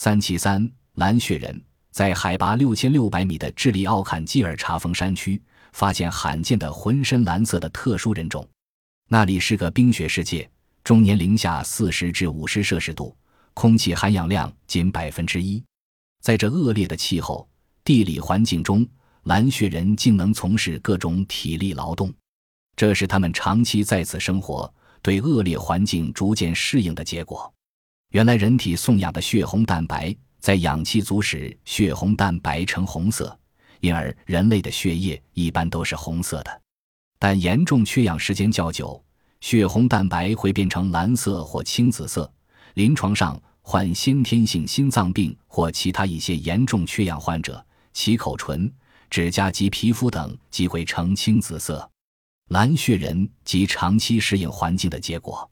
三七三蓝血人在海拔六千六百米的智利奥坎基尔查峰山区发现罕见的浑身蓝色的特殊人种，那里是个冰雪世界，终年零下四十至五十摄氏度，空气含氧量仅百分之一。在这恶劣的气候、地理环境中，蓝血人竟能从事各种体力劳动，这是他们长期在此生活。对恶劣环境逐渐适应的结果。原来，人体送养的血红蛋白在氧气足时，血红蛋白呈红色，因而人类的血液一般都是红色的。但严重缺氧时间较久，血红蛋白会变成蓝色或青紫色。临床上，患先天性心脏病或其他一些严重缺氧患者，其口唇、指甲及皮肤等即会呈青紫色。蓝血人及长期适应环境的结果。